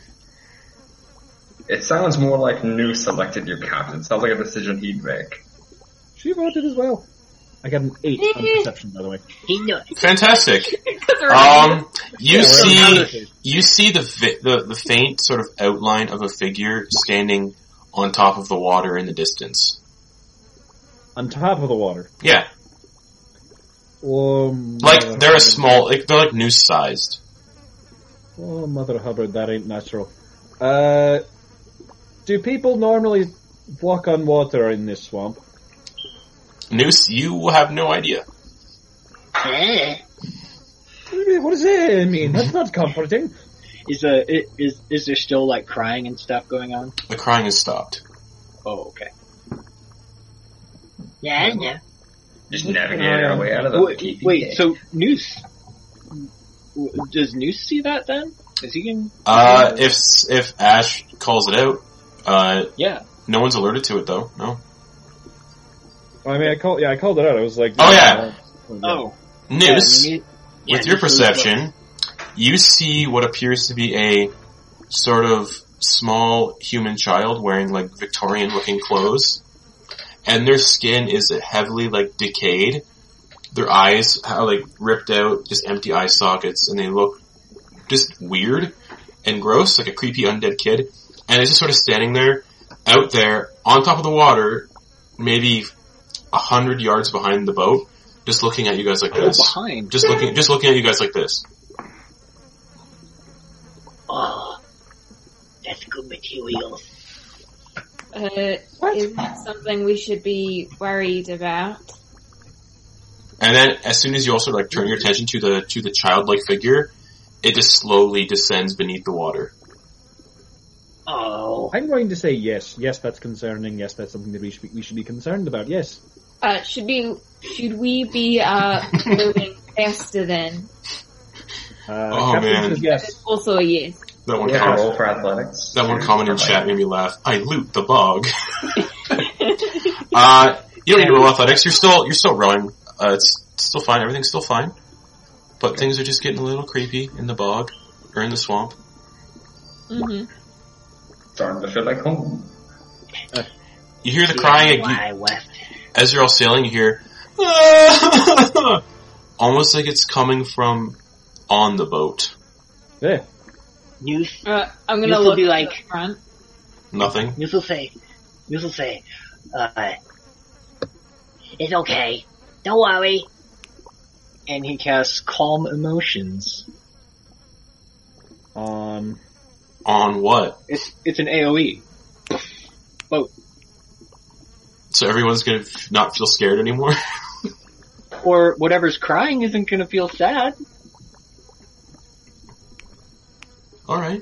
It sounds more like Noose elected your captain. Sounds like a decision he'd make. She voted as well. I got an eight on perception, by the way. He knows. Fantastic. Um, you Yeah, we're see, on you see the, vi- the the faint sort of outline of a figure standing on top of the water in the distance. On top of the water. Yeah, Oh, like Mother they're a small, like they're like noose sized. Oh, Mother Hubbard, that ain't natural. Uh, do people normally walk on water in this swamp? Noose, you have no idea. Eh? What do what does that mean? That's not comforting. Is uh i- is is there still like crying and stuff going on? The crying has stopped. Oh, okay. Yeah, I know. Just navigate our way out of the Wait, wait, so Noose, does Noose see that then? Is he can? Uh, if if Ash calls it out, uh, Yeah. no one's alerted to it though. No. I mean, I called. Yeah, I called it out. I was like, Oh, yeah. Oh, Noose, yeah, Noose- Yeah, with your Noose was perception, you see what appears to be a sort of small human child wearing like Victorian looking clothes. And their skin is heavily like decayed. Their eyes are like ripped out, just empty eye sockets, and they look just weird and gross, like a creepy undead kid. And it's just sort of standing there, out there, on top of the water, maybe a hundred yards behind the boat, just looking at you guys like Oh, this. behind. Just looking, just looking at you guys like this. Oh, that's good material. Uh, is that something we should be worried about? And then, as soon as you also like turn your attention to the to the childlike figure, it just slowly descends beneath the water. Oh, I'm going to say yes. Yes, that's concerning. Yes, that's something that we should be, we should be concerned about. Yes. Uh, should we should we be uh moving faster then? Uh, Oh, man. says That's yes. also a yes. That one Yeah, comment, roll for athletics. that one comment in chat made me laugh. I loot the bog. uh, you don't need to roll athletics. You're still you're still rowing. Uh, it's still fine. Everything's still fine. But things are just getting a little creepy in the bog or in the swamp. Mm-hmm. Starting to feel like home. You hear the crying. You, as you're all sailing, you hear almost like it's coming from on the boat. Yeah. Noose, Uh, I'm gonna This will look be like- the front. Nothing. Noose will say, Noose will say, uh, it's okay. Don't worry. And he casts calm emotions. On. On what? It's it's an AOE. Boat. So everyone's gonna f- not feel scared anymore. Or whatever's crying isn't gonna feel sad. All right.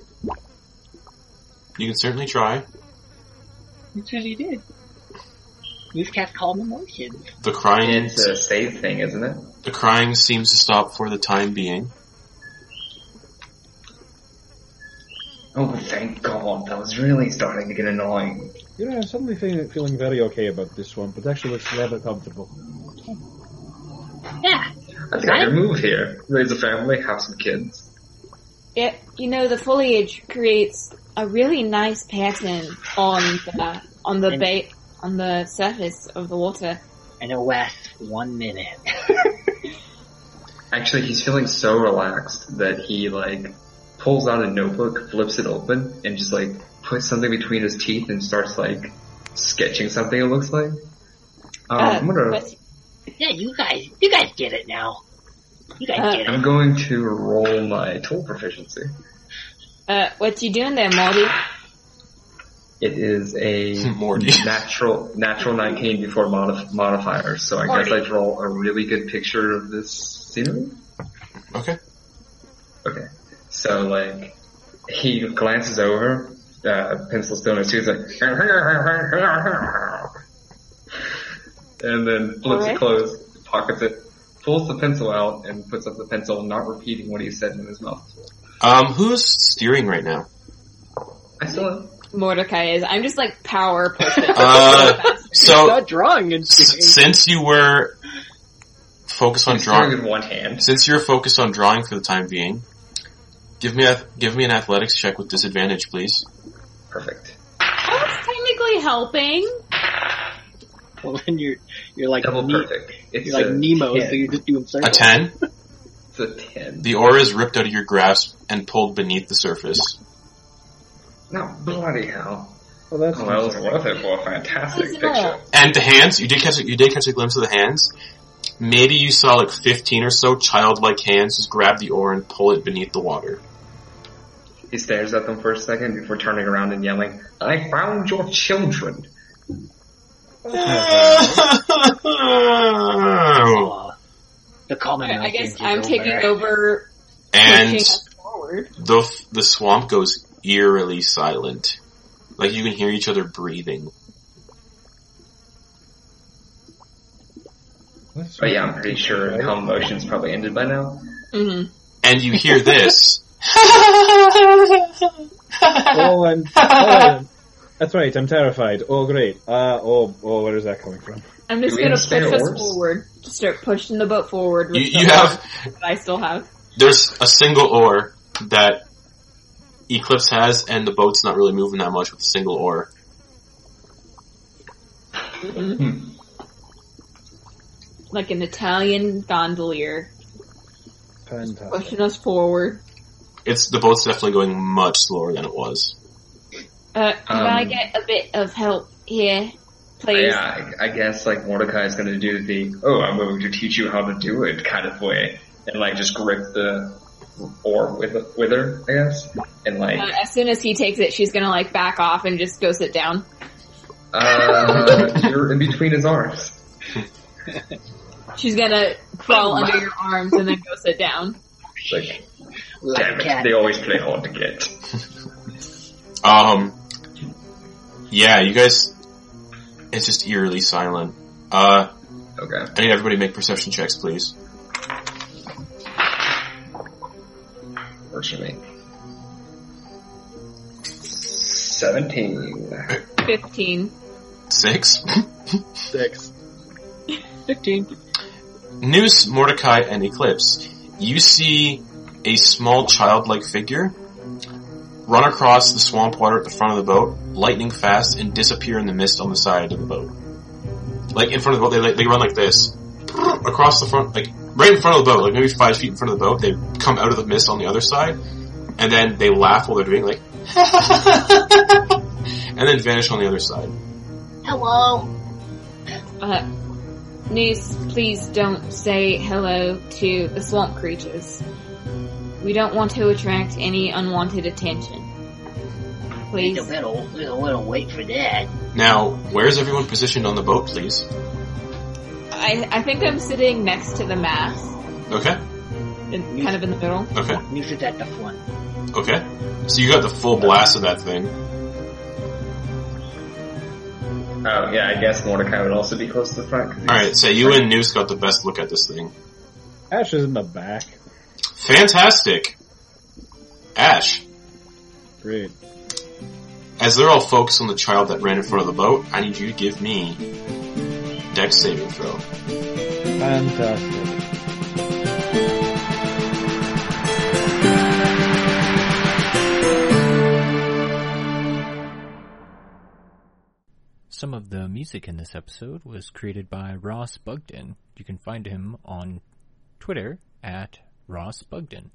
You can certainly try. That's what he did. Noose cast calm emotions. The crying, It's a save thing, isn't it? the crying seems to stop for the time being. Oh, thank God. That was really starting to get annoying. You know, I'm suddenly feeling, feeling very okay about this one, but actually looks rather comfortable. Yeah. I think I can move here. Raise a family, have some kids. Yeah, you know the foliage creates a really nice pattern on the on the And- ba- on the surface of the water. And it lasts one minute. Actually, he's feeling so relaxed that he like pulls out a notebook, flips it open, and just like puts something between his teeth and starts like sketching something. It looks like. Um, Uh, I'm gonna. but- Yeah, you guys, you guys get it now. You guys Uh, get I'm going to roll my tool proficiency. Uh, what you doing there, Morty? It is a Morty. natural natural 19 before modif- modifiers, so I guess I draw a really good picture of this scenery. Okay. Okay. So like he glances over, uh, pencil still in his tooth, like and then flips Alright. it closed, pockets it, pulls the pencil out, and puts up the pencil, not repeating what he said in his mouth. Um, who's steering right now? I still am. Mordecai is. I'm just like power pushing. Uh, so not drawing and s- since you were focused on I'm drawing, with one hand. since you're focused on drawing for the time being, give me a give me an athletics check with disadvantage, please. Perfect. I was technically helping. well, then you're you're like Double Ne- perfect. It's you're like Nemo, 10. so you're just doing A circles. ten. It's a 10. The oar is ripped out of your grasp and pulled beneath the surface. No, bloody hell. Well, that's Oh, that was worth it for a fantastic picture. not. And the hands, you did catch a, you did catch a glimpse of the hands. Maybe you saw like fifteen or so childlike hands just grab the oar and pull it beneath the water. He stares at them for a second before turning around and yelling, I found your children. The common. I guess I'm is taking over. over, and pushing us forward. the the swamp goes eerily silent. Like you can hear each other breathing. But yeah, I'm pretty sure calm motion's probably ended by now. hmm And you hear this. Oh, I'm. Oh, I'm- that's right. I'm terrified. Oh, great. Uh, oh, oh, where is that coming from? I'm just gonna have spare push us forward. Just start pushing the boat forward. With You, you have that I still have. there's a single oar that Eclipse has, and the boat's not really moving that much with a single oar. Mhm. Like an Italian gondolier Fantastic. pushing us forward. It's the boat's definitely going much slower than it was. Uh, can I Um, get a bit of help here, please? Yeah, I, I guess like Mordecai's gonna do the, oh, I'm going to teach you how to do it kind of way. And like just grip the oar with, with her, I guess. And like, Uh, as soon as he takes it, she's gonna like back off and just go sit down. uh, you're in between his arms. She's gonna crawl under your arms and then go sit down. Like, Like damn it, they always play hard to get. Um, yeah, you guys, it's just eerily silent. Uh, Okay. I need everybody to make perception checks, please. Works for me. 17. Fifteen. Six. Six. Fifteen. Noose, Mordecai, and Eclipse. You see a small childlike figure run across the swamp water at the front of the boat, lightning fast, and disappear in the mist on the side of the boat. Like in front of the boat, they like, they run like this across the front, like right in front of the boat, like maybe five feet in front of the boat. They come out of the mist on the other side, and then they laugh while they're doing like, and then vanish on the other side. Hello. Uh, niece, please don't say hello to the swamp creatures. We don't want to attract any unwanted attention. Please. We'll, we'll, we'll, we'll wait for that. Now, where's everyone positioned on the boat, please? I, I think I'm sitting next to the mast, Okay, in, kind of in the middle. okay. Music's at the front. Okay. So you got the full blast of that thing. Oh, yeah, I guess Mordecai would also be close to the front. Alright, so you and Noose got the best look at this thing. Ash is in the back. Fantastic! Ash, Great. as they're all focused on the child that ran in front of the boat, I need you to give me dex saving throw. Fantastic. Some of the music in this episode was created by Ross Bugden. You can find him on Twitter at Ross Bugden.